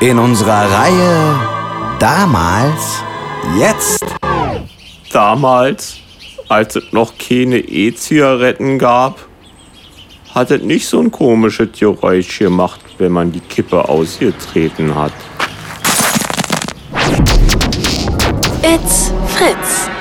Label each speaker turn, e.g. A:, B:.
A: In unserer Reihe Damals, Jetzt.
B: Damals, als es noch keine E-Zigaretten gab, hat es nicht so ein komisches Geräusch gemacht, wenn man die Kippe ausgetreten hat.
C: It's Fritz.